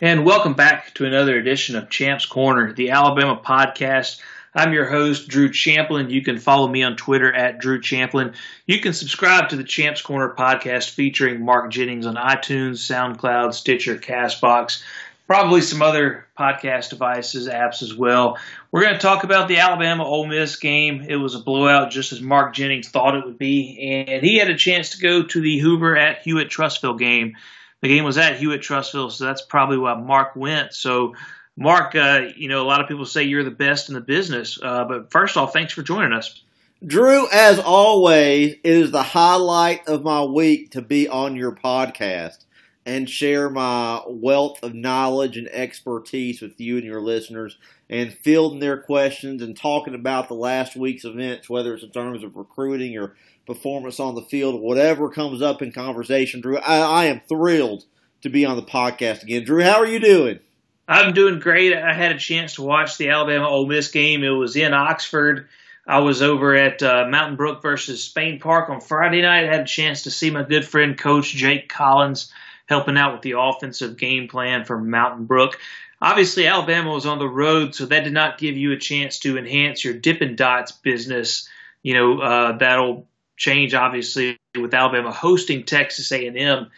and welcome back to another edition of Champs Corner, the Alabama podcast. I'm your host, Drew Champlin. You can follow me on Twitter at Drew Champlin. You can subscribe to the Champs Corner podcast featuring Mark Jennings on iTunes, SoundCloud, Stitcher, Castbox, probably some other podcast devices, apps as well. We're going to talk about the Alabama Ole Miss game. It was a blowout, just as Mark Jennings thought it would be, and he had a chance to go to the Hoover at Hewitt Trussville game. The game was at Hewitt Trussville, so that's probably why Mark went. So, Mark, uh, you know, a lot of people say you're the best in the business, uh, but first off, thanks for joining us. Drew, as always, it is the highlight of my week to be on your podcast and share my wealth of knowledge and expertise with you and your listeners and fielding their questions and talking about the last week's events, whether it's in terms of recruiting or performance on the field, whatever comes up in conversation. Drew, I, I am thrilled to be on the podcast again. Drew, how are you doing? I'm doing great. I had a chance to watch the Alabama Ole Miss game. It was in Oxford. I was over at uh, Mountain Brook versus Spain Park on Friday night. I had a chance to see my good friend Coach Jake Collins helping out with the offensive game plan for Mountain Brook. Obviously, Alabama was on the road, so that did not give you a chance to enhance your Dippin' Dots business. You know, uh, that'll change obviously with Alabama hosting Texas A&M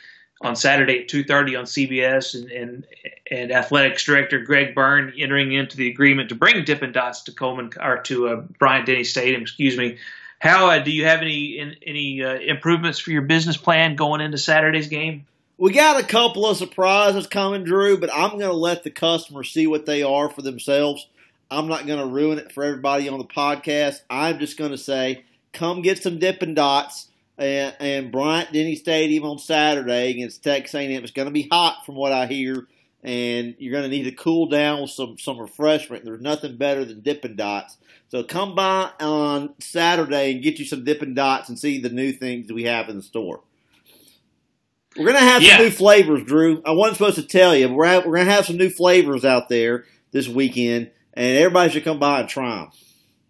on Saturday at 2:30 on CBS, and, and, and athletics director Greg Byrne entering into the agreement to bring Dippin' Dots to Coleman or to uh, Bryant Denny Stadium. Excuse me. How uh, do you have any in, any uh, improvements for your business plan going into Saturday's game? We got a couple of surprises coming, Drew, but I'm going to let the customers see what they are for themselves. I'm not going to ruin it for everybody on the podcast. I'm just going to say, come get some Dippin' Dots and, and Bryant Denny Stadium on Saturday against Texas A&M. It's going to be hot from what I hear, and you're going to need to cool down with some some refreshment. There's nothing better than Dippin' Dots. So come by on Saturday and get you some Dippin' Dots and see the new things we have in the store. We're gonna have yeah. some new flavors, Drew. I wasn't supposed to tell you, but we're we're gonna have some new flavors out there this weekend, and everybody should come by and try them.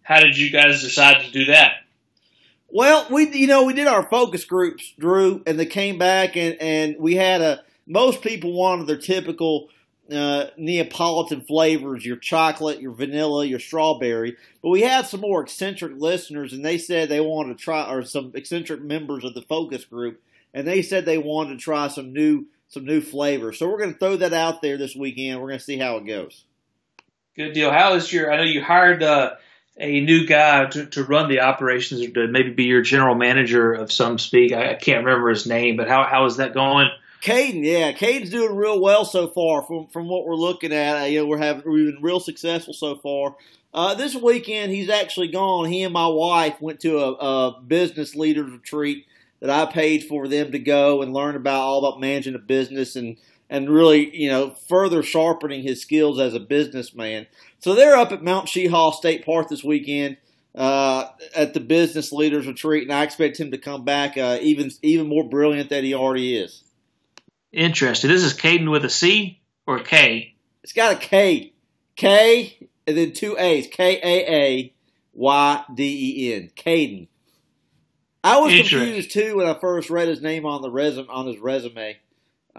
How did you guys decide to do that? Well, we you know we did our focus groups, Drew, and they came back and and we had a most people wanted their typical uh, Neapolitan flavors, your chocolate, your vanilla, your strawberry. But we had some more eccentric listeners, and they said they wanted to try, or some eccentric members of the focus group and they said they wanted to try some new some new flavors. So we're going to throw that out there this weekend. We're going to see how it goes. Good deal. How is your? I know you hired uh, a new guy to, to run the operations, or to maybe be your general manager of some speak. I, I can't remember his name, but how how is that going? Caden, yeah, Caden's doing real well so far from from what we're looking at. Uh, you know, we're having we've been real successful so far. Uh, this weekend, he's actually gone. He and my wife went to a, a business leaders retreat that I paid for them to go and learn about all about managing a business and and really, you know, further sharpening his skills as a businessman. So they're up at Mount Cheaha State Park this weekend uh, at the business leaders retreat, and I expect him to come back uh, even even more brilliant than he already is. Interesting. This is Caden with a C or K? It's got a K, K, and then two A's, K A A Y D E N, Caden. I was confused too when I first read his name on the resume on his resume.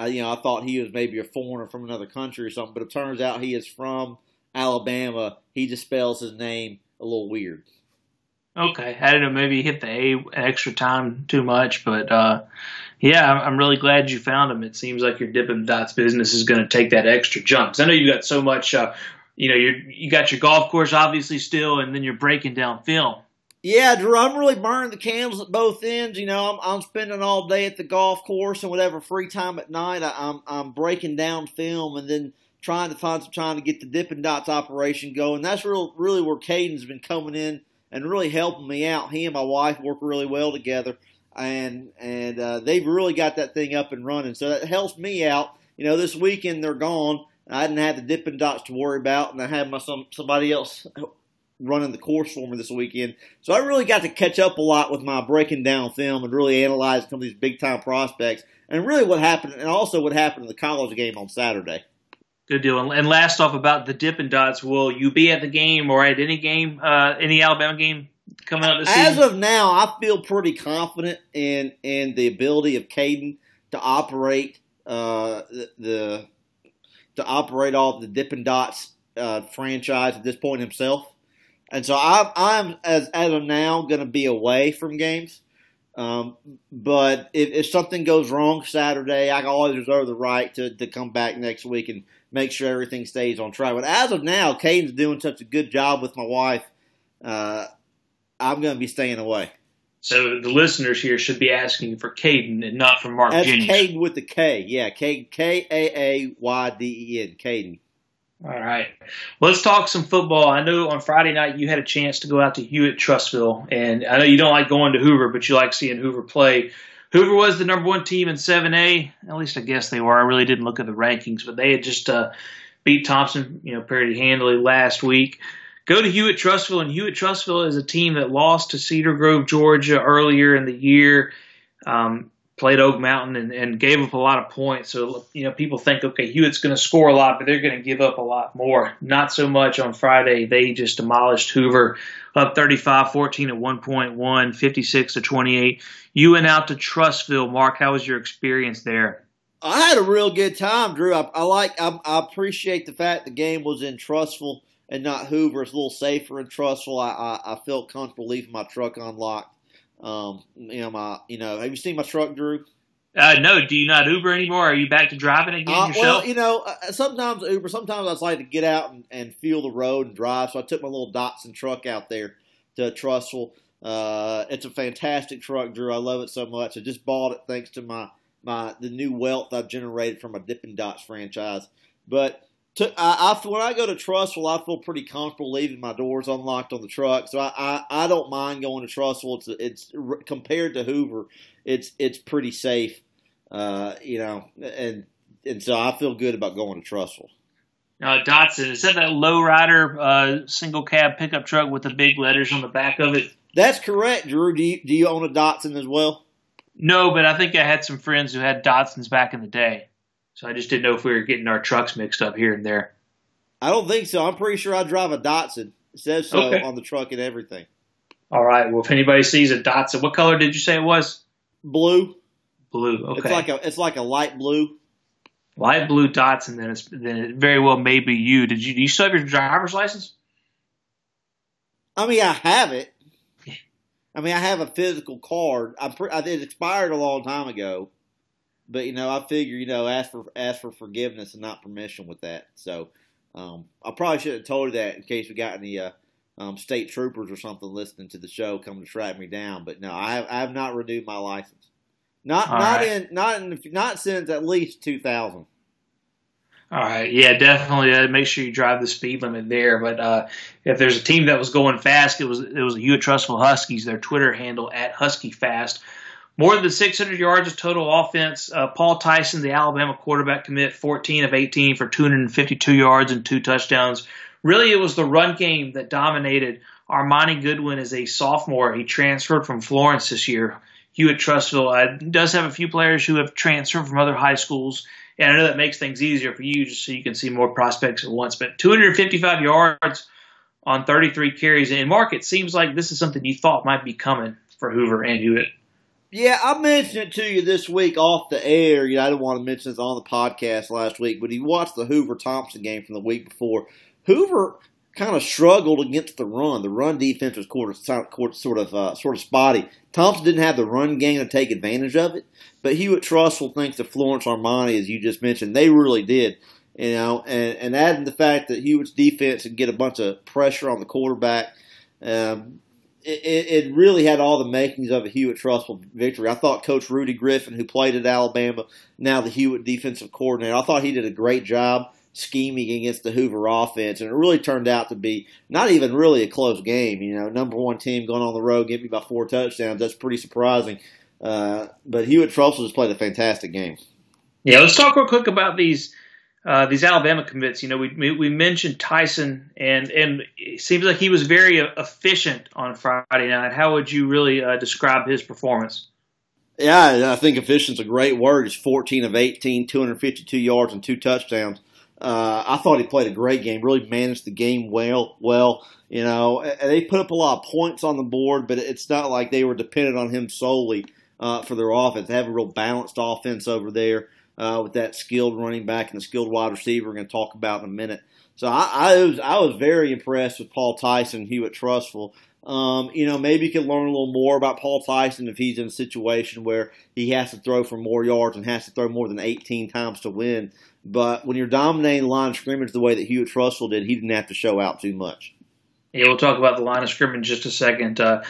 Uh, you know, I thought he was maybe a foreigner from another country or something, but it turns out he is from Alabama. He just spells his name a little weird. Okay, I don't know. Maybe he hit the A extra time too much, but uh, yeah, I'm really glad you found him. It seems like your Dippin' Dots business is going to take that extra jump. I know you got so much. Uh, you know, you you got your golf course obviously still, and then you're breaking down film. Yeah, Drew, I'm really burning the candles at both ends. You know, I'm, I'm spending all day at the golf course and whatever free time at night, I, am I'm, I'm breaking down film and then trying to find some time to get the Dippin' Dots operation going. That's real, really where Caden's been coming in and really helping me out. He and my wife work really well together, and and uh, they've really got that thing up and running. So that helps me out. You know, this weekend they're gone. I didn't have the Dippin' Dots to worry about, and I had my some somebody else running the course for me this weekend. So I really got to catch up a lot with my breaking down film and really analyzing some of these big time prospects and really what happened and also what happened in the college game on Saturday. Good deal. And last off about the Dippin' Dots, will you be at the game or at any game, uh, any Alabama game coming up this As season? of now, I feel pretty confident in in the ability of Caden to operate uh, the, the to operate all the Dippin' Dots uh, franchise at this point himself. And so I'm, I'm as, as of now, going to be away from games. Um, but if, if something goes wrong Saturday, I always reserve the right to, to come back next week and make sure everything stays on track. But as of now, Caden's doing such a good job with my wife. Uh, I'm going to be staying away. So the listeners here should be asking for Caden and not for Mark That's Jennings. Caden with the K. Yeah, K K A A Y D E N. Caden. All right. Let's talk some football. I know on Friday night you had a chance to go out to Hewitt Trussville, and I know you don't like going to Hoover, but you like seeing Hoover play. Hoover was the number one team in 7A. At least I guess they were. I really didn't look at the rankings, but they had just uh, beat Thompson, you know, pretty handily last week. Go to Hewitt Trussville, and Hewitt Trussville is a team that lost to Cedar Grove, Georgia earlier in the year. Um, played Oak Mountain and, and, gave up a lot of points. So, you know, people think, okay, Hewitt's going to score a lot, but they're going to give up a lot more. Not so much on Friday. They just demolished Hoover up 35 14 at 1.1, 56 to 28. You went out to Trussville. Mark, how was your experience there? I had a real good time, Drew. I, I like, I, I, appreciate the fact the game was in Trussville and not Hoover. It's a little safer in Trussville. I, I, I felt comfortable leaving my truck unlocked. Um, you know, my, you know, have you seen my truck, Drew? Uh, no. Do you not Uber anymore? Are you back to driving again uh, yourself? Well, you know, uh, sometimes Uber. Sometimes I just like to get out and, and feel the road and drive. So I took my little Datsun truck out there to Trussville. Uh, it's a fantastic truck, Drew. I love it so much. I just bought it thanks to my my the new wealth I've generated from my Dippin' Dots franchise. But to, I, I, when I go to Trussville, I feel pretty comfortable leaving my doors unlocked on the truck. So I, I, I don't mind going to Trussville. It's, it's compared to Hoover, it's it's pretty safe, uh, you know, and and so I feel good about going to Trussville. Uh, Datsun is that that lowrider uh, single cab pickup truck with the big letters on the back of it? That's correct, Drew. Do you, do you own a Datsun as well? No, but I think I had some friends who had Datsuns back in the day. So I just didn't know if we were getting our trucks mixed up here and there. I don't think so. I'm pretty sure I drive a Datsun. It says so okay. on the truck and everything. All right. Well, if anybody sees a Datsun, what color did you say it was? Blue. Blue. Okay. It's like a it's like a light blue. Light blue Datsun. Then it's then it very well may be you. Did you do you still have your driver's license? I mean, I have it. I mean, I have a physical card. I'm pre- it expired a long time ago. But you know, I figure you know ask for ask for forgiveness and not permission with that. So um, I probably should have told you that in case we got any uh, um, state troopers or something listening to the show coming to track me down. But no, I have, I have not renewed my license. Not All not right. in not in not since at least two thousand. All right, yeah, definitely. Uh, make sure you drive the speed limit there. But uh, if there's a team that was going fast, it was it was the Hewitt Trussville Huskies. Their Twitter handle at Husky Fast. More than 600 yards of total offense. Uh, Paul Tyson, the Alabama quarterback, commit 14 of 18 for 252 yards and two touchdowns. Really, it was the run game that dominated. Armani Goodwin is a sophomore. He transferred from Florence this year. Hewitt Trussville uh, does have a few players who have transferred from other high schools, and I know that makes things easier for you just so you can see more prospects at once. But 255 yards on 33 carries. And Mark, it seems like this is something you thought might be coming for Hoover and Hewitt. Yeah, I mentioned it to you this week off the air. You know, I didn't want to mention this on the podcast last week, but you watched the Hoover Thompson game from the week before. Hoover kind of struggled against the run. The run defense was sort of uh, sort of spotty. Thompson didn't have the run game to take advantage of it, but Hewitt Trussville thinks to Florence Armani, as you just mentioned, they really did. You know, and, and adding the fact that Hewitt's defense would get a bunch of pressure on the quarterback, um, it, it, really had all the makings of a Hewitt Trussville victory. I thought Coach Rudy Griffin, who played at Alabama, now the Hewitt defensive coordinator, I thought he did a great job scheming against the Hoover offense, and it really turned out to be not even really a close game. You know, number one team going on the road, getting me by four touchdowns. That's pretty surprising. Uh, but Hewitt Trussville just played a fantastic game. Yeah, let's talk real quick about these uh, these Alabama commits. You know, we we mentioned Tyson, and and it seems like he was very efficient on Friday night. How would you really uh, describe his performance? Yeah, I think efficient's a great word. It's 14 of 18, 252 yards and two touchdowns. Uh, I thought he played a great game. Really managed the game well. Well, you know, they put up a lot of points on the board, but it's not like they were dependent on him solely uh, for their offense. They have a real balanced offense over there. Uh, with that skilled running back and the skilled wide receiver. We're going to talk about in a minute. So I, I was I was very impressed with Paul Tyson, Hewitt Trussville. Um, you know, maybe you can learn a little more about Paul Tyson if he's in a situation where he has to throw for more yards and has to throw more than 18 times to win. But when you're dominating line of scrimmage the way that Hewitt Trussville did, he didn't have to show out too much. Yeah, we'll talk about the line of scrimmage in just a second. Uh,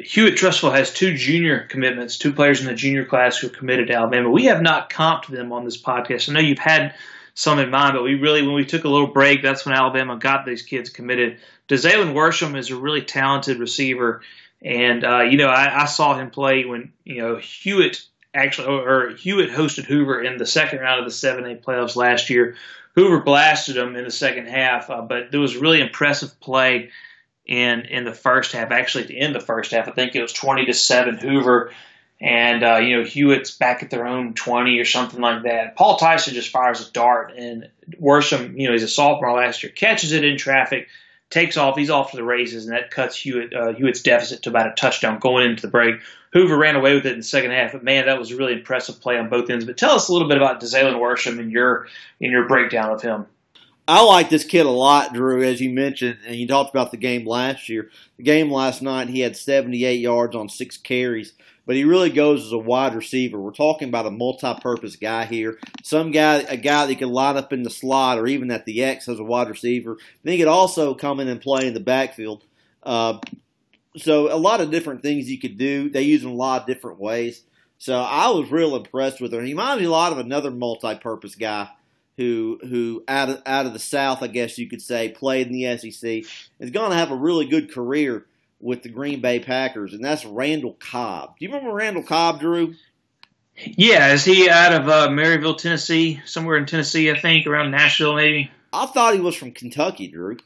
Hewitt Trussville has two junior commitments, two players in the junior class who are committed to Alabama. We have not comped them on this podcast. I know you've had some in mind, but we really, when we took a little break, that's when Alabama got these kids committed. Dazalin Worsham is a really talented receiver, and uh, you know I, I saw him play when you know Hewitt actually or Hewitt hosted Hoover in the second round of the seven A playoffs last year. Hoover blasted them in the second half, uh, but there was really impressive play in in the first half. Actually, at the end of the first half, I think it was twenty to seven Hoover and uh, you know Hewitt's back at their own 20 or something like that. Paul Tyson just fires a dart, and Worsham, you know, he's a sophomore last year, catches it in traffic, takes off, he's off to the races, and that cuts Hewitt uh, Hewitt's deficit to about a touchdown going into the break. Hoover ran away with it in the second half, but man, that was a really impressive play on both ends. But tell us a little bit about Dazalin Worsham and your in your breakdown of him. I like this kid a lot, Drew, as you mentioned, and you talked about the game last year. The game last night, he had 78 yards on six carries but he really goes as a wide receiver. We're talking about a multi-purpose guy here. Some guy, a guy that can line up in the slot or even at the X as a wide receiver. Then he could also come in and play in the backfield. Uh, so a lot of different things you could do. They use him a lot of different ways. So I was real impressed with him. He reminds me a lot of another multi-purpose guy who who out of out of the South, I guess you could say, played in the SEC. Is going to have a really good career with the Green Bay Packers, and that's Randall Cobb. Do you remember Randall Cobb, Drew? Yeah, is he out of uh, Maryville, Tennessee, somewhere in Tennessee? I think around Nashville, maybe. I thought he was from Kentucky, Drew.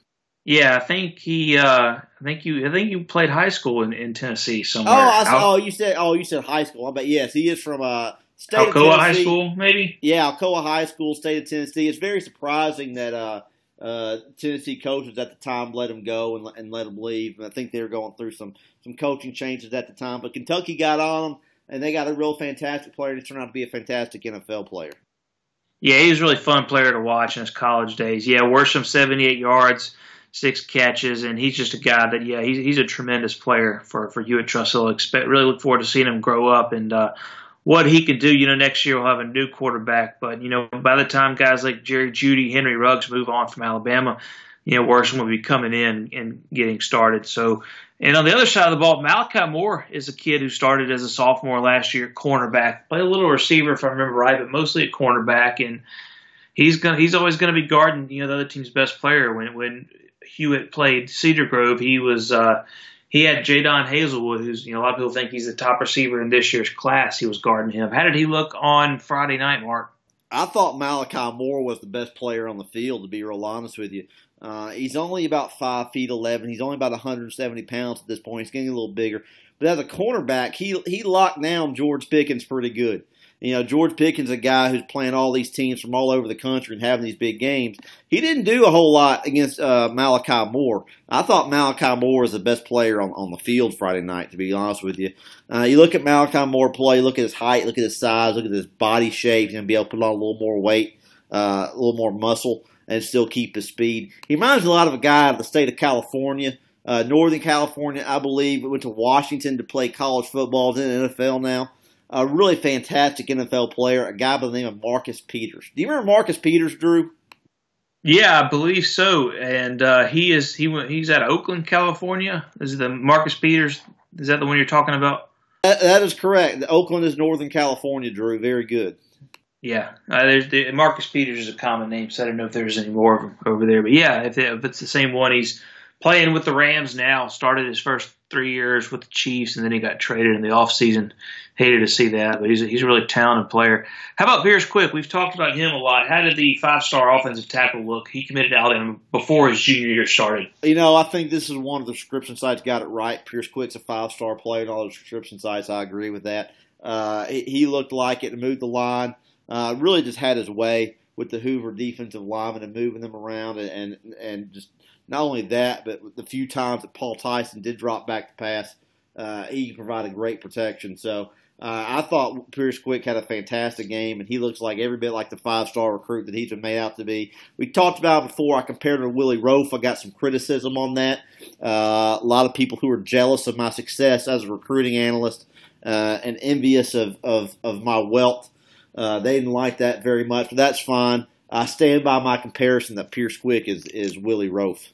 Yeah, I think he. Uh, I think you. I think you played high school in, in Tennessee somewhere. Oh, I, oh, you said. Oh, you said high school. But yes, he is from uh, state Alcoa High School, maybe. Yeah, Alcoa High School, state of Tennessee. It's very surprising that uh, uh, Tennessee coaches at the time let him go and, and let him leave. And I think they were going through some some coaching changes at the time. But Kentucky got on him, and they got a real fantastic player. He turned out to be a fantastic NFL player. Yeah, he was a really fun player to watch in his college days. Yeah, Worsham 78 yards, six catches, and he's just a guy that yeah, he's he's a tremendous player for for Hewitt Trussville. Expect really look forward to seeing him grow up and. uh what he could do. You know, next year we'll have a new quarterback, but you know, by the time guys like Jerry Jeudy, Henry Ruggs move on from Alabama, you know, Worsham will be coming in and getting started. So, and on the other side of the ball, Malachi Moore is a kid who started as a sophomore last year, cornerback, played a little receiver if I remember right, but mostly a cornerback, and he's gonna he's always going to be guarding you know the other team's best player. When when Hewitt played Cedar Grove, he was. uh he had Jadon Haselwood, who's you know a lot of people think he's the top receiver in this year's class. He was guarding him. How did he look on Friday night, Mark? I thought Malachi Moore was the best player on the field. To be real honest with you, uh, he's only about five feet eleven. He's only about 170 pounds at this point. He's getting a little bigger, but as a cornerback, he he locked down George Pickens pretty good. You know, George Pickens, a guy who's playing all these teams from all over the country and having these big games, he didn't do a whole lot against uh, Malachi Moore. I thought Malachi Moore was the best player on, on the field Friday night, to be honest with you. Uh, you look at Malachi Moore play, look at his height, look at his size, look at his body shape, and be able to put on a little more weight, uh, a little more muscle, and still keep his speed. He reminds me a lot of a guy out of the state of California. Uh, Northern California, I believe, went to Washington to play college football. Is in the NFL now a really fantastic NFL player, a guy by the name of Marcus Peters. Do you remember Marcus Peters, Drew? Yeah, I believe so. And uh, he is he he's out of Oakland, California. Is the Marcus Peters? Is that the one you're talking about? that, that is correct. Oakland is Northern California, Drew. Very good. Yeah, uh, there's the, Marcus Peters is a common name, so I don't know if there's any more of them over there. But yeah, if, if it's the same one, he's playing with the Rams now. Started his first three years with the Chiefs, and then he got traded in the off season. Hated to see that, but he's a, he's a really talented player. How about Pierce Quick? We've talked about him a lot. How did the five star offensive tackle look? He committed to Alabama before his junior year started. You know, I think this is one of the subscription sites got it right. Pierce Quick's a five star player, and all the subscription sites. I agree with that. Uh, he, he, looked like it moved the line. Uh, really just had his way with the Hoover defensive lineman and moving them around and, and, and just not only that, but the few times that Paul Tyson did drop back to pass, uh, he provided great protection. So Uh, I thought Pierce Quick had a fantastic game, and he looks like every bit like the five star recruit that he's been made out to be. We talked about before. I compared him to Willie Roaf. I got some criticism on that. Uh, a lot of people who are jealous of my success as a recruiting analyst uh, and envious of, of, of my wealth. Uh, they didn't like that very much, but that's fine. I stand by my comparison that Pierce Quick is, is Willie Roaf.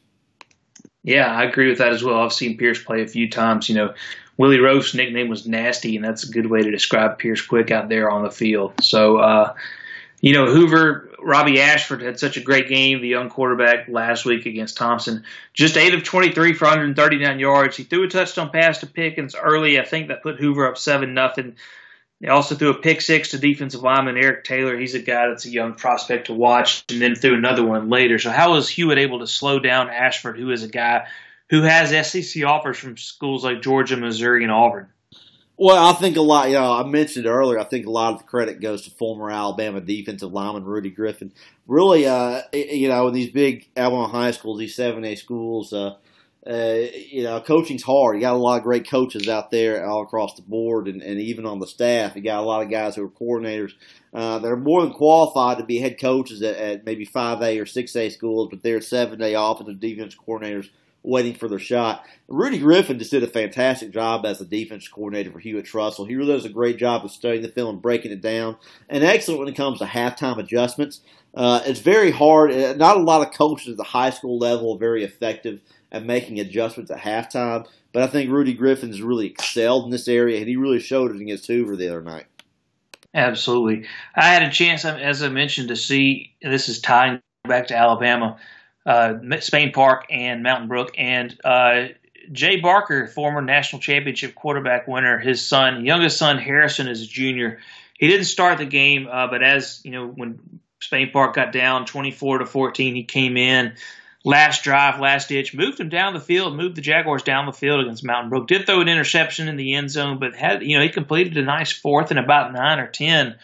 Yeah, I agree with that as well. I've seen Pierce play a few times. You know, Willie Roaf's nickname was Nasty, and that's a good way to describe Pierce Quick out there on the field. So, uh, you know, Hoover, Robbie Ashford had such a great game, the young quarterback last week against Thompson. Just 8 of 23 for 139 yards. He threw a touchdown pass to Pickens early. I think that put Hoover up 7 nothing. They also threw a pick six to defensive lineman Eric Taylor. He's a guy that's a young prospect to watch, and then threw another one later. So, how was Hewitt able to slow down Ashford, who is a guy who has SEC offers from schools like Georgia, Missouri, and Auburn? Well, I think a lot. You know, I mentioned earlier. I think a lot of the credit goes to former Alabama defensive lineman Rudy Griffin. Really, uh, you know, in these big Alabama high schools, these seven A schools, uh, uh, you know, coaching's hard. You got a lot of great coaches out there all across the board, and, and even on the staff, you got a lot of guys who are coordinators. Uh, they're more than qualified to be head coaches at, at maybe five A or six A schools, but they're seven A offensive defense coordinators waiting for their shot. Rudy Griffin just did a fantastic job as the defense coordinator for Hewitt Trussville. He really does a great job of studying the film and breaking it down, and excellent when it comes to halftime adjustments. Uh, it's very hard. Uh, not a lot of coaches at the high school level are very effective at making adjustments at halftime, but I think Rudy Griffin's really excelled in this area, and he really showed it against Hoover the other night. Absolutely. I had a chance, as I mentioned, to see, this is tying back to Alabama uh, Spain Park and Mountain Brook. And uh, Jay Barker, former national championship quarterback winner, his son, youngest son Harrison, is a junior. He didn't start the game, uh, but as you know, when Spain Park got down 24 to 14, he came in. Last drive, last ditch, moved him down the field, moved the Jaguars down the field against Mountain Brook. Did throw an interception in the end zone, but had you know he completed a nice fourth and about nine or ten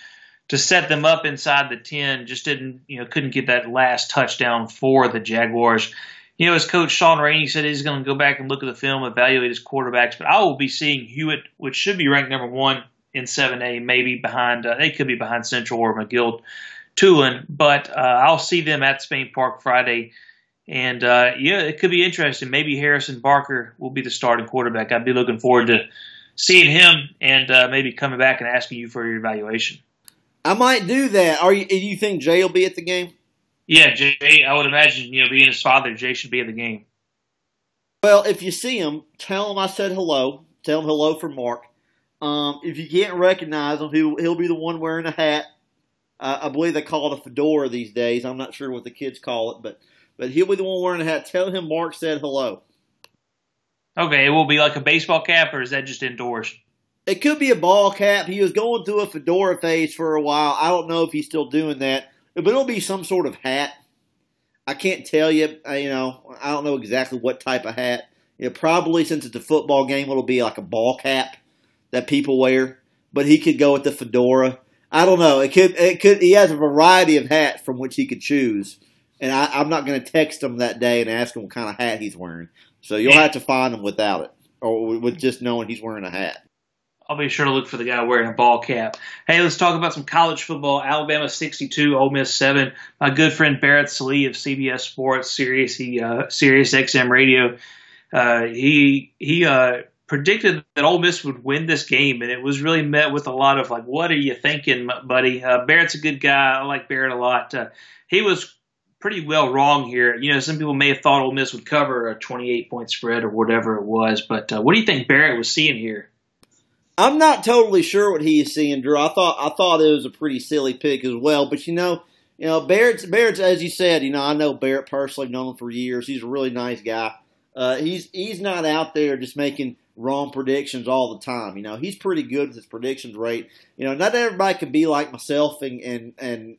to set them up inside the 10 just didn't you know couldn't get that last touchdown for the Jaguars. You know, as coach Sean Rainey said, he's going to go back and look at the film, evaluate his quarterbacks. But I will be seeing Hewitt, which should be ranked number one in 7A, maybe behind. Uh, they could be behind Central or McGill, Tulane. But uh, I'll see them at Spain Park Friday. And uh, yeah, it could be interesting. Maybe Harrison Barker will be the starting quarterback. I'd be looking forward to seeing him and uh, maybe coming back and asking you for your evaluation. I might do that. Are you? Do you think Jay will be at the game? Yeah, Jay. I would imagine you know, being his father, Jay should be at the game. Well, if you see him, tell him I said hello. Tell him hello from Mark. Um, if you can't recognize him, he'll, he'll be the one wearing a hat. Uh, I believe they call it a fedora these days. I'm not sure what the kids call it, but but he'll be the one wearing a hat. Tell him Mark said hello. Okay, it will be like a baseball cap, or is that just indoors? It could be a ball cap. He was going through a fedora phase for a while. I don't know if he's still doing that, but it'll be some sort of hat. I can't tell you. Uh, you know, I don't know exactly what type of hat. Know, probably since it's a football game, it'll be like a ball cap that people wear. But he could go with the fedora. I don't know. It could. It could. He has a variety of hats from which he could choose. And I, am not going to text him that day and ask him what kind of hat he's wearing. So you'll have to find him without it, or with just knowing he's wearing a hat. I'll be sure to look for the guy wearing a ball cap. Hey, let's talk about some college football. Alabama 62, Ole Miss 7. My good friend Barrett Sallee of CBS Sports, Sirius, he, uh, Sirius XM Radio, uh, he he uh, predicted that Ole Miss would win this game, and it was really met with a lot of like, "What are you thinking, buddy?" Uh, Barrett's a good guy. I like Barrett a lot. Uh, he was pretty well wrong here. You know, some people may have thought Ole Miss would cover a 28 point spread or whatever it was, but uh, what do you think Barrett was seeing here? I'm not totally sure what he is seeing, Drew. I thought I thought it was a pretty silly pick as well, but you know, you know, Barrett's Barrett's as you said, you know, I know Barrett personally, known for years. He's a really nice guy. Uh, he's he's not out there just making wrong predictions all the time. You know, he's pretty good with his predictions rate. You know, not everybody can be like myself and and and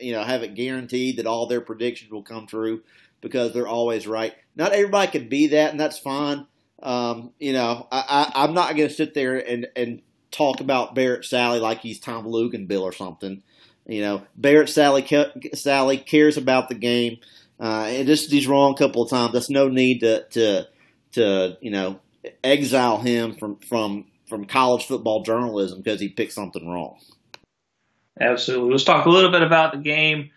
you know have it guaranteed that all their predictions will come true because they're always right. Not everybody can be that, and that's fine. Um, you know, I, I, am not going to sit there and, and talk about Barrett Sallee like he's Tom Bill or something. You know, Barrett Sallee Sallee cares about the game. Uh, and just he's wrong a couple of times. That's no need to to to you know exile him from from from college football journalism because he picked something wrong. Absolutely. Let's talk a little bit about the game.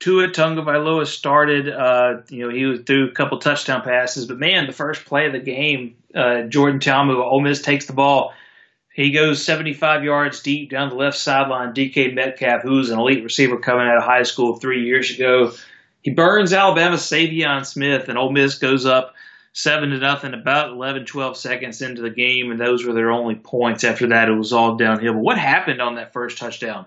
Tua Tagovailoa started. Uh, you know, he was through a couple touchdown passes, but man, the first play of the game, uh, Jordan Ta'amu, Ole Miss takes the ball. He goes 75 yards deep down the left sideline. DK Metcalf, who was an elite receiver coming out of high school three years ago, he burns Alabama's Saivion Smith, and Ole Miss goes up seven to nothing about 11, 12 seconds into the game, and those were their only points. After that, it was all downhill. But what happened on that first touchdown?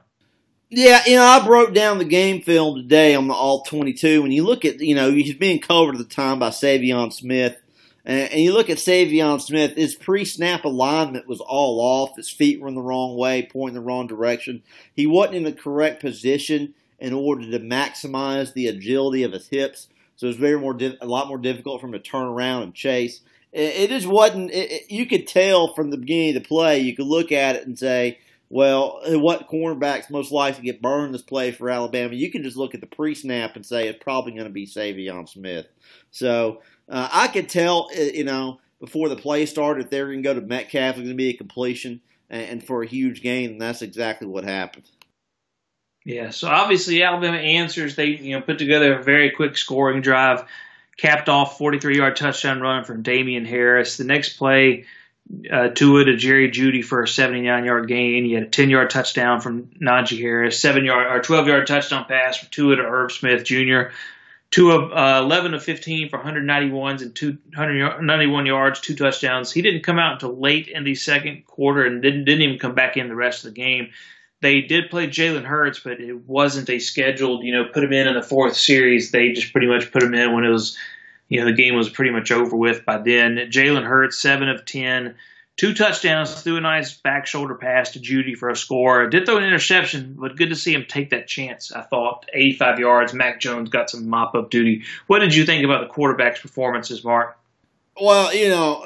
Yeah, you know, I broke down the game film today on the All 22. When you look at, you know, he's being covered at the time by Saivion Smith. And, and you look at Saivion Smith, his pre snap alignment was all off. His feet were in the wrong way, pointing the wrong direction. He wasn't in the correct position in order to maximize the agility of his hips. So it was very more a lot more difficult for him to turn around and chase. It, it just wasn't. It, it, you could tell from the beginning of the play. You could look at it and say, "Well, what cornerback's most likely to get burned this play for Alabama?" You can just look at the pre-snap and say it's probably going to be Saivion Smith. So uh, I could tell, uh, you know, before the play started, they're going to go to Metcalf, it's going to be a completion and, and for a huge gain, and that's exactly what happened. Yeah, so obviously Alabama answers. They you know put together a very quick scoring drive, capped off 43-yard touchdown run from Damien Harris. The next play, uh, Tua to Jerry Jeudy for a 79-yard gain. You had a 10-yard touchdown from Najee Harris, seven-yard or 12-yard touchdown pass from Tua to Irv Smith Jr. Tua uh, 11 of 15 for 191s and 291 yards, two touchdowns. He didn't come out until late in the second quarter and didn't didn't even come back in the rest of the game. They did play Jalen Hurts, but it wasn't a scheduled, you know, put him in in the fourth series. They just pretty much put him in when it was, you know, the game was pretty much over with by then. Jalen Hurts, seven of ten, two touchdowns, threw a nice back shoulder pass to Jeudy for a score. Did throw an interception, but good to see him take that chance. I thought 85 yards. Mac Jones got some mop up duty. What did you think about the quarterback's performances, Mark? Well, you know,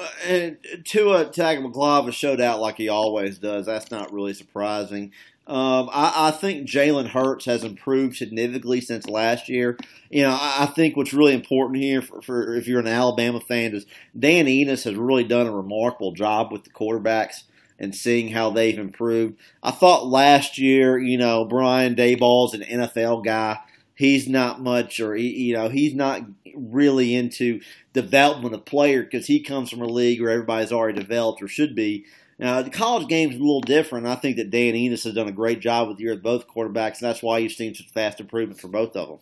Tua Tagovailoa showed out like he always does. That's not really surprising. Um, I, I, think Jalen Hurts has improved significantly since last year. You know, I, I think what's really important here for, for, if you're an Alabama fan is Dan Enos has really done a remarkable job with the quarterbacks and seeing how they've improved. I thought last year, you know, Brian Daboll's an NFL guy. He's not much, or you know, he's not really into development of player because he comes from a league where everybody's already developed or should be. Now, the college game is a little different. I think that Dan Enos has done a great job with year with both quarterbacks, and that's why you've seen such fast improvement for both of them.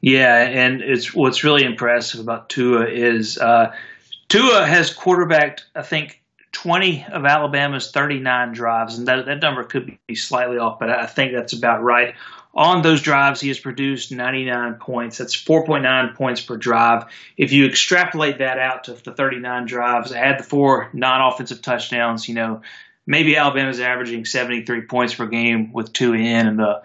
Yeah, and it's what's really impressive about Tua is uh, Tua has quarterbacked, I think, 20 of Alabama's 39 drives, and that, that number could be slightly off, but I think that's about right on those drives, he has produced 99 points. That's 4.9 points per drive. If you extrapolate that out to the 39 drives, add the four non-offensive touchdowns, you know, maybe Alabama's averaging 73 points per game with two in, and the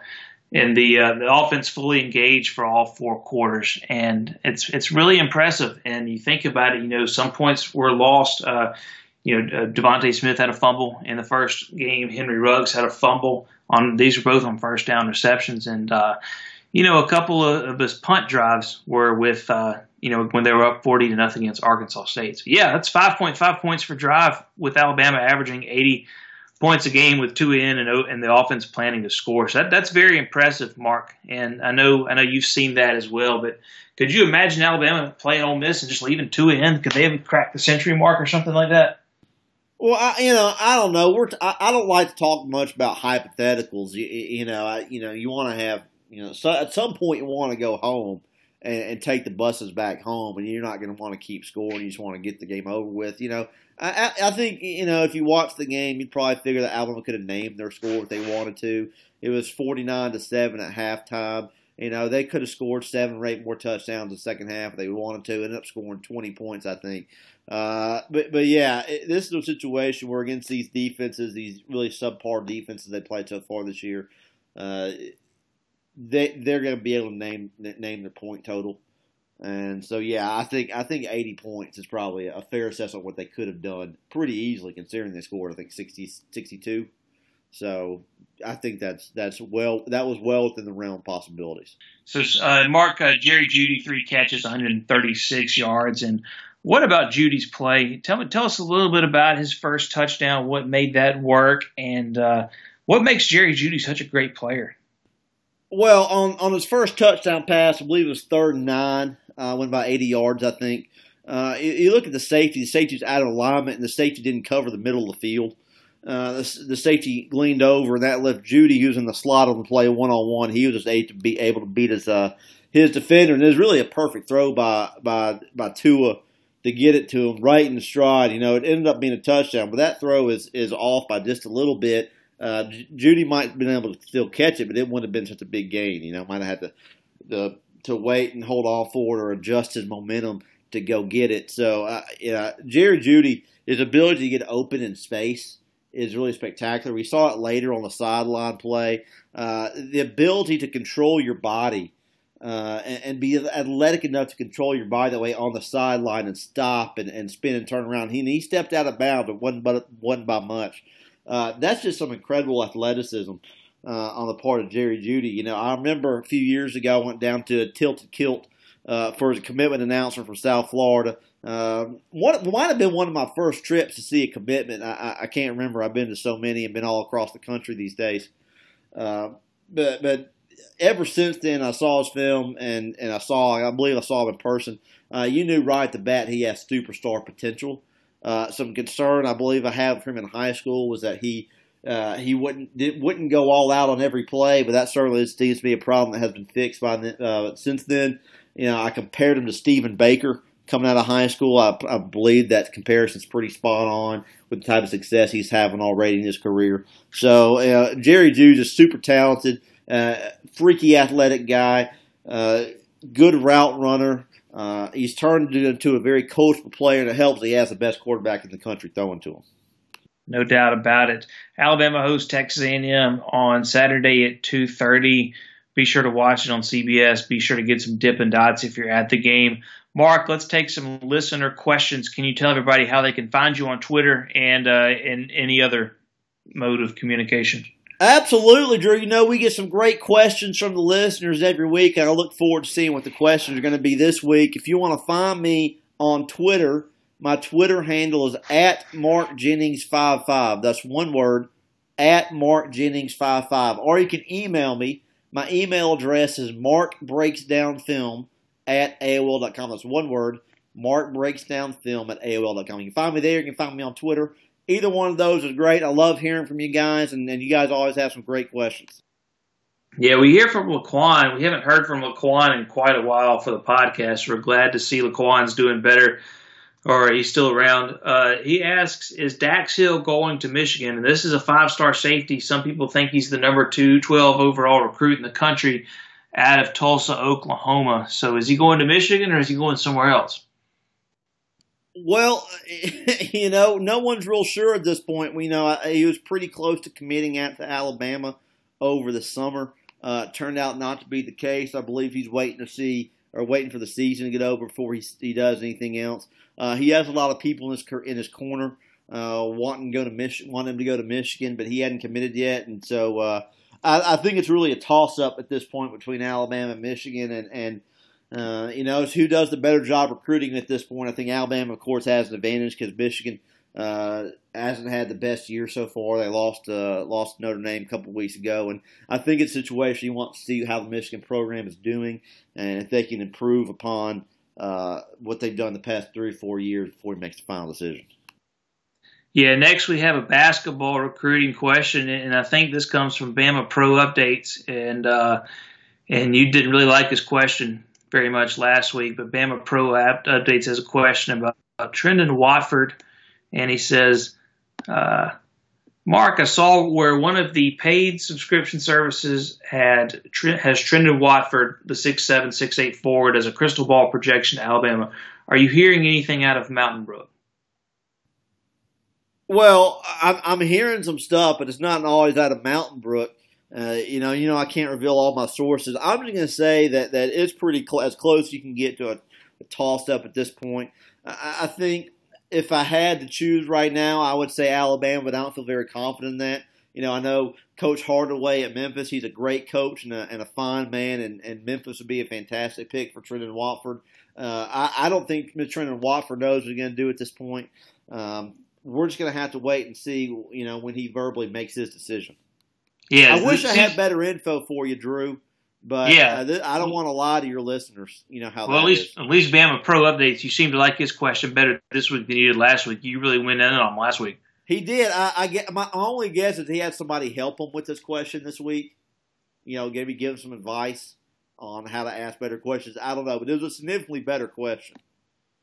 and the uh, the offense fully engaged for all four quarters, and it's it's really impressive. And you think about it, you know, some points were lost. Uh, you know, uh, Smith had a fumble in the first game. Henry Ruggs had a fumble on these were both on first down receptions, and uh, you know, a couple of, of his punt drives were with uh, you know when they were up forty to nothing against Arkansas State. So yeah, that's five point five points for drive with Alabama averaging eighty points a game with two in and and the offense planning to score. So that, that's very impressive, Mark. And I know I know you've seen that as well. But could you imagine Alabama playing Ole Miss and just leaving two in? Could they have cracked the century mark or something like that? Well, I, you know, I don't know. We're t- I, I don't like to talk much about hypotheticals. You, you know, I, you know, you want to have, you know, so at some point you want to go home and, and, take the buses back home, and you're not going to want to keep scoring. You just want to get the game over with. You know, I, I, think you know if you watch the game, you'd probably figure that Alabama could have named their score if they wanted to. It was 49 to seven at halftime. You know, they could have scored seven or eight more touchdowns in the second half if they wanted to. Ended up scoring 20 points, I think. Uh, but but yeah, it, this is a situation where against these defenses, these really subpar defenses they played so far this year, uh, they they're going to be able to name name their point total. And so, yeah, I think I think 80 points is probably a fair assessment of what they could have done pretty easily, considering they scored I think 60, 62. So I think that's that's well that was well within the realm of possibilities. So uh, Mark uh, Jerry Jeudy three catches, 136 yards, and What about Jeudy's play? Tell me, tell us a little bit about his first touchdown. What made that work, and uh, what makes Jerry Judy such a great player? Well, on on his first touchdown pass, I believe it was third and nine. Uh, went by 80 yards, I think. Uh, you, you, look at the safety. The safety's out of alignment, and the safety didn't cover the middle of the field. Uh, the, the, safety leaned over, and that left Jeudy, who's in the slot on the play one on one. He was just able to be able to beat his uh, his defender, and it was really a perfect throw by by by Tua to get it to him right in the stride. You know, it ended up being a touchdown, but that throw is is off by just a little bit. Uh, Jeudy might have been able to still catch it, but it wouldn't have been such a big gain. You know, might have had to to, to wait and hold on for it or adjust his momentum to go get it. So, uh, yeah, Jerry Jeudy, his ability to get open in space is really spectacular. We saw it later on the sideline play. Uh, the ability to control your body uh, and, and, be athletic enough to control your body that way on the sideline and stop and, and spin and turn around. He, he stepped out of bounds, but wasn't, but wasn't by much. Uh, that's just some incredible athleticism uh, on the part of Jerry Jeudy, You know, I remember a few years ago I went down to a Tilted Kilt uh, for his commitment announcement from South Florida. Uh, one might have been one of my first trips to see a commitment. I, I, can't remember. I've been to so many and been all across the country these days. Uh, but but ever since then, I saw his film and and I saw I believe I saw him in person. Uh, you knew right at the bat he has superstar potential. Uh, some concern I believe I have for him in high school was that he uh, he wouldn't did, wouldn't go all out on every play, but that certainly seems to be a problem that has been fixed by uh, since then. You know, I compared him to Stephen Baker coming out of high school. I, I believe that comparison is pretty spot on with the type of success he's having already in his career. So uh, Jerry Jeudy is super talented, uh, freaky athletic guy, uh, good route runner. Uh, he's turned into a very coachable player, and it helps he has the best quarterback in the country throwing to him. No doubt about it. Alabama hosts Texas A&M on Saturday at two thirty. Be sure to watch it on CBS. Be sure to get some Dippin' Dots if you're at the game. Mark, let's take some listener questions. Can you tell everybody how they can find you on Twitter and uh, in any other mode of communication? Absolutely, Drew. You know, we get some great questions from the listeners every week, and I look forward to seeing what the questions are going to be this week. If you want to find me on Twitter, my Twitter handle is at Mark Jennings55. That's one word, at Mark Jennings55. Or you can email me my email address is markbreaksdownfilm at AOL.com. That's one word, markbreaksdownfilm at AOL.com. You can find me there. You can find me on Twitter. Either one of those is great. I love hearing from you guys, and, and you guys always have some great questions. Yeah, we hear from Laquan. We haven't heard from Laquan in quite a while for the podcast. We're glad to see Laquan's doing better or he's still around. Uh, he asks, "Is Dax Hill going to Michigan?" And this is a five-star safety. Some people think he's the number two, 12 overall recruit in the country out of Tulsa, Oklahoma. So is he going to Michigan or is he going somewhere else? Well, you know, no one's real sure at this point. We know he was pretty close to committing at Alabama over the summer. Uh, turned out not to be the case. I believe he's waiting to see or waiting for the season to get over before he he does anything else. Uh, he has a lot of people in his in his corner uh, wanting to go to Mich- want him to go to Michigan, but he hadn't committed yet, and so uh, I, I, think it's really a toss up at this point between Alabama and Michigan, and and uh, you know who does the better job recruiting at this point. I think Alabama, of course, has an advantage because Michigan uh, hasn't had the best year so far. They lost uh, lost Notre Dame a couple weeks ago, and I think it's a situation you want to see how the Michigan program is doing and if they can improve upon uh, what they've done the past three or four years before he makes the final decision. Yeah, next we have a basketball recruiting question, and I think this comes from Bama Pro Updates, and uh, and you didn't really like this question very much last week, but Bama Pro Updates has a question about, about Trendon Watford, and he says, uh, Mark, I saw where one of the paid subscription services had has Trendon Watford, the six seven six eight forward, as a crystal ball projection to Alabama. Are you hearing anything out of Mountain Brook? Well, I'm, I'm hearing some stuff, but it's not always out of Mountain Brook. Uh, you know, you know, I can't reveal all my sources. I'm just going to say that that it's pretty cl- as close you can get to a, a toss up at this point. I, I think if I had to choose right now, I would say Alabama, but I don't feel very confident in that You know, I know Coach Hardaway at Memphis. He's a great coach and a, and a fine man, and, and Memphis would be a fantastic pick for Trendon Watford. Uh, I, I don't think Trendon Watford knows what he's going to do at this point. Um, we're just going to have to wait and see, you know, when he verbally makes his decision. Yeah, I wish I had better info for you, Drew. But yeah, uh, th- I don't want to lie to your listeners. You know how. Well, at least is. at least Bama Pro updates. You seem to like his question better this week than you did last week. You really went in on him last week. He did. I, I get my only guess is he had somebody help him with this question this week. You know, maybe give him some advice on how to ask better questions. I don't know, but it was a significantly better question.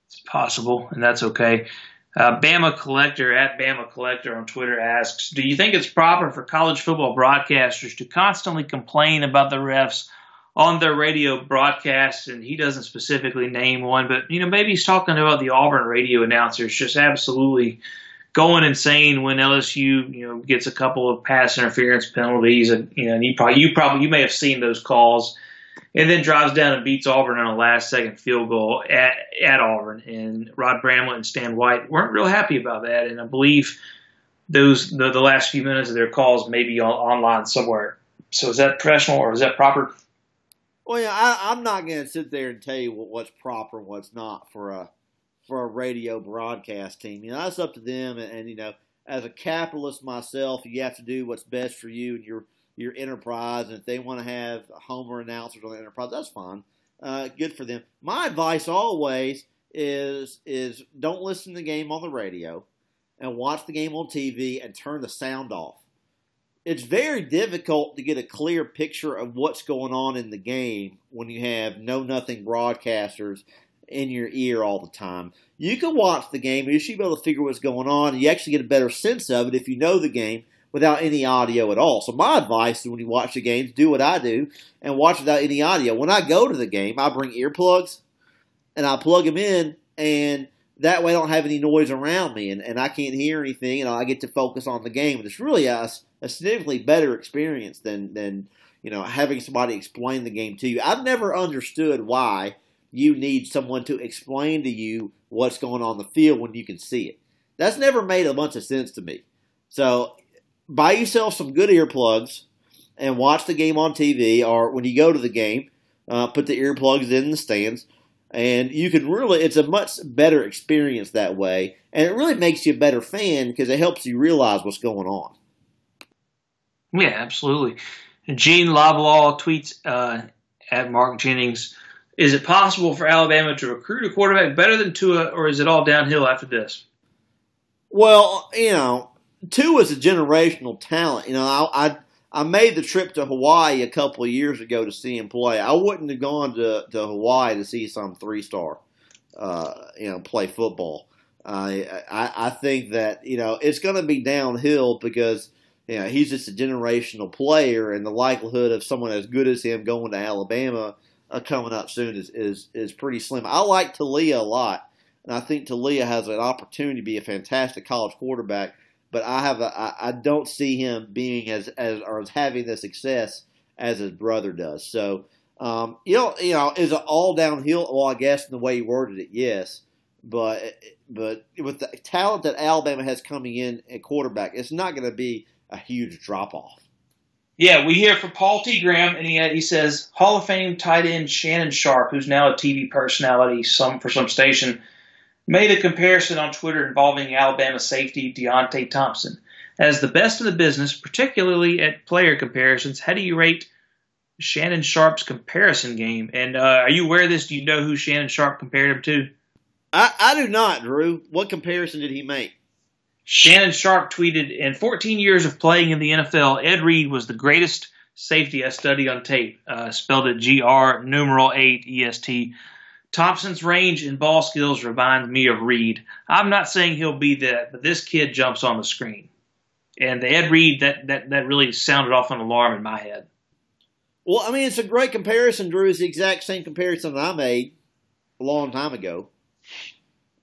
It's possible, and that's okay. Uh, Bama Collector at Bama Collector on Twitter asks, "Do you think it's proper for college football broadcasters to constantly complain about the refs on their radio broadcasts?" And he doesn't specifically name one, but you know maybe he's talking about the Auburn radio announcers just absolutely going insane when LSU you know gets a couple of pass interference penalties, and you know and you probably you probably you may have seen those calls and then drives down and beats Auburn on a last second field goal at, at Auburn. And Rod Bramlett and Stan White weren't real happy about that. And I believe those the, the last few minutes of their calls may be on, online somewhere. So is that professional or is that proper? Well, yeah, I, am not going to sit there and tell you what, what's proper and what's not for a for a radio broadcast team. You know, that's up to them. And, and you know, as a capitalist myself, you have to do what's best for you and your your enterprise, and if they want to have Homer announcers on the enterprise, that's fine. Uh, good for them. My advice always is is don't listen to the game on the radio, and watch the game on TV and turn the sound off. It's very difficult to get a clear picture of what's going on in the game when you have no nothing broadcasters in your ear all the time. You can watch the game and you should be able to figure what's going on. And you actually get a better sense of it if you know the game without any audio at all. So my advice is when you watch the games, do what I do and watch without any audio. When I go to the game, I bring earplugs and I plug them in and that way I don't have any noise around me and, and I can't hear anything and I get to focus on the game. And it's really a, a significantly better experience than, than, you know, having somebody explain the game to you. I've never understood why you need someone to explain to you what's going on the field when you can see it. That's never made a bunch of sense to me. So buy yourself some good earplugs and watch the game on TV, or when you go to the game, uh, put the earplugs in the stands, and you can really. It's a much better experience that way, and it really makes you a better fan because it helps you realize what's going on. Yeah, absolutely. Gene Loblaw tweets uh, at Mark Jennings. Is it possible for Alabama to recruit a quarterback better than Tua, or is it all downhill after this? Well, you know, Tua is a generational talent. You know, I, I I made the trip to Hawaii a couple of years ago to see him play. I wouldn't have gone to, to Hawaii to see some three star, uh, you know, play football. Uh, I I think that you know it's going to be downhill because you know he's just a generational player, and the likelihood of someone as good as him going to Alabama uh, coming up soon is, is is pretty slim. I like Taulia a lot, and I think Taulia has an opportunity to be a fantastic college quarterback but I have a, I, I don't see him being as as or as having the success as his brother does. So um, you know, you know, is it all downhill? Well, I guess in the way he worded it, yes. But but with the talent that Alabama has coming in at quarterback, it's not going to be a huge drop off. Yeah, we hear from Paul T. Graham, and he, he says Hall of Fame tight end Shannon Sharpe, who's now a TV personality some for some station, made a comparison on Twitter involving Alabama safety Deionte Thompson. As the best in the business, particularly at player comparisons, how do you rate Shannon Sharpe's comparison game? And uh, are you aware of this? Do you know who Shannon Sharpe compared him to? I, I do not, Drew. What comparison did he make? Shannon Sharpe tweeted In 14 years of playing in the NFL, Ed Reed was the greatest safety I studied on tape. Uh, spelled it G R numeral 8 E S T. Thompson's range and ball skills remind me of Reed. I'm not saying he'll be that, but this kid jumps on the screen. And the Ed Reed, that, that, that really sounded off an alarm in my head. Well, I mean, it's a great comparison, Drew. It's the exact same comparison that I made a long time ago.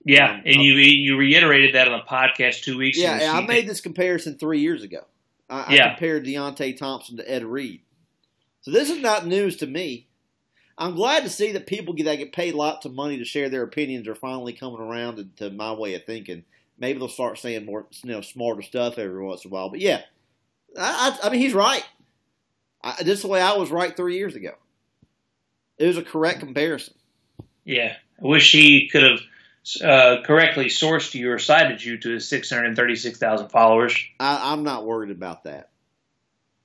Yeah, um, and you you reiterated that on the podcast two weeks yeah, ago. Yeah, I made this comparison three years ago. I, yeah. I compared Deionte Thompson to Ed Reed. So this is not news to me. I'm glad to see that people that get paid lots of money to share their opinions are finally coming around to, my way of thinking. Maybe they'll start saying more, you know, smarter stuff every once in a while. But yeah, I, I, I mean, he's right. I, this is the way I was right three years ago. It was a correct comparison. Yeah, I wish he could have uh, correctly sourced you or cited you to his 636,000 followers. I, I'm not worried about that.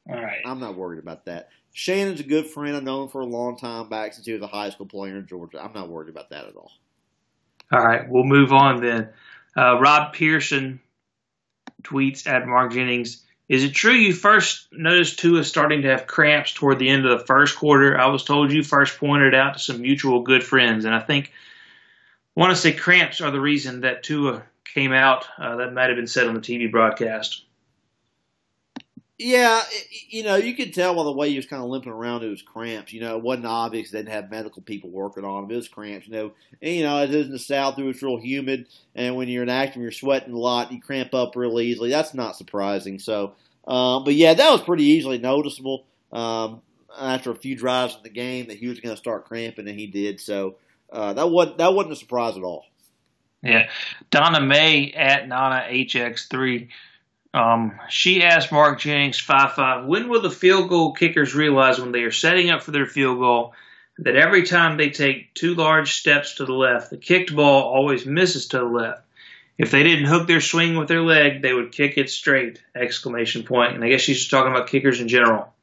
All right. I'm not worried about that. Shannon's a good friend. I've known him for a long time back since he was a high school player in Georgia. I'm not worried about that at all. All right, we'll move on then. Uh, Rob Pearson tweets at Mark Jennings. Is it true you first noticed Tua starting to have cramps toward the end of the first quarter? I was told you first pointed out to some mutual good friends, and I think I want to say cramps are the reason that Tua came out. Uh, that might have been said on the TV broadcast. Yeah, you know, you could tell by the way he was kind of limping around. It was cramps. You know, it wasn't obvious. They didn't have medical people working on him. It was cramps. You know, and, you know, it is in the South. It was real humid, and when you're an actor, you're sweating a lot. You cramp up real easily. That's not surprising. So, um, but yeah, that was pretty easily noticeable. Um, after a few drives in the game, that he was going to start cramping, and he did. So uh, that wasn't that wasn't a surprise at all. Yeah, Donna May at Nana HX3 um, she asked Mark Jennings, 5 5, when will the field goal kickers realize when they are setting up for their field goal that every time they take two large steps to the left, the kicked ball always misses to the left? If they didn't hook their swing with their leg, they would kick it straight! Exclamation point. And I guess she's talking about kickers in general.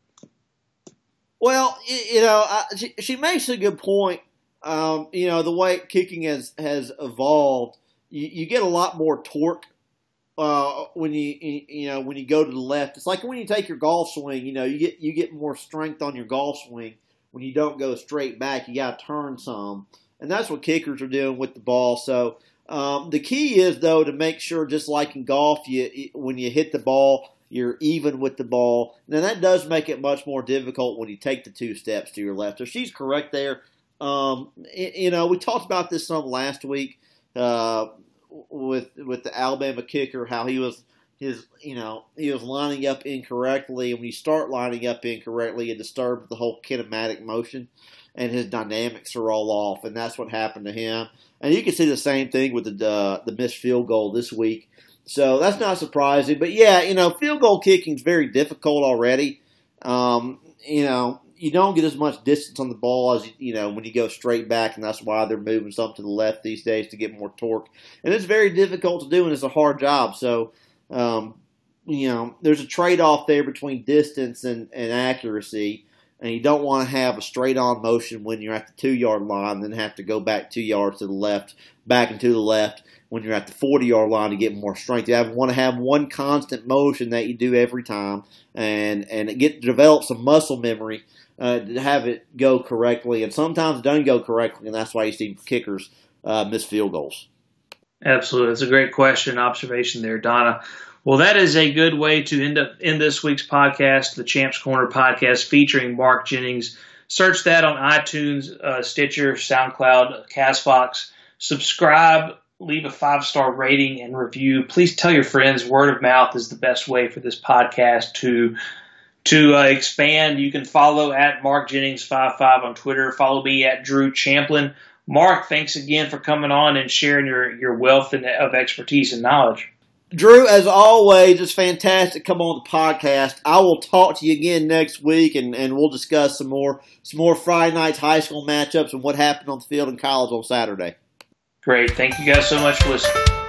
Well, you know, she, she makes a good point. Um, you know, the way kicking has has evolved, you, you get a lot more torque uh, when you you know when you go to the left. It's like when you take your golf swing. You know, you get you get more strength on your golf swing when you don't go straight back. You got to turn some, and that's what kickers are doing with the ball. So um, the key is though to make sure, just like in golf, you when you hit the ball. You're even with the ball. Now that does make it much more difficult when you take the two steps to your left. So she's correct there. Um, you know, we talked about this some last week. Uh, with with the Alabama kicker, how he was his you know he was lining up incorrectly, and when you start lining up incorrectly, it disturbs the whole kinematic motion, and his dynamics are all off, and that's what happened to him. And you can see the same thing with the uh, the missed field goal this week. So that's not surprising, but yeah, you know, field goal kicking is very difficult already. Um, you know, you don't get as much distance on the ball as you know when you go straight back, and that's why they're moving some to the left these days to get more torque. And it's very difficult to do, and it's a hard job. So, um, you know, there's a trade off there between distance and, and accuracy, and you don't want to have a straight on motion when you're at the two yard line, and then have to go back two yards to the left, back and to the left when you're at the 40 yard line to get more strength. You have, want to have one constant motion that you do every time, and and get develop some muscle memory uh, to have it go correctly, and sometimes it doesn't go correctly, and that's why you see kickers uh, miss field goals. Absolutely, it's a great question, observation there, Donna. Well, that is a good way to end up in this week's podcast, the Champs Corner podcast featuring Mark Jennings. Search that on iTunes, uh, Stitcher, SoundCloud, Castbox. Subscribe, leave a five star rating and review. Please tell your friends. Word of mouth is the best way for this podcast to to uh, expand, you can follow at Mark Jennings55 on Twitter. Follow me at Drew Champlin. Mark, thanks again for coming on and sharing your, your wealth of expertise and knowledge. Drew, as always, it's fantastic. Come on the podcast. I will talk to you again next week, and, and we'll discuss some more some more Friday night's high school matchups and what happened on the field in college on Saturday. Great. Thank you guys so much for listening.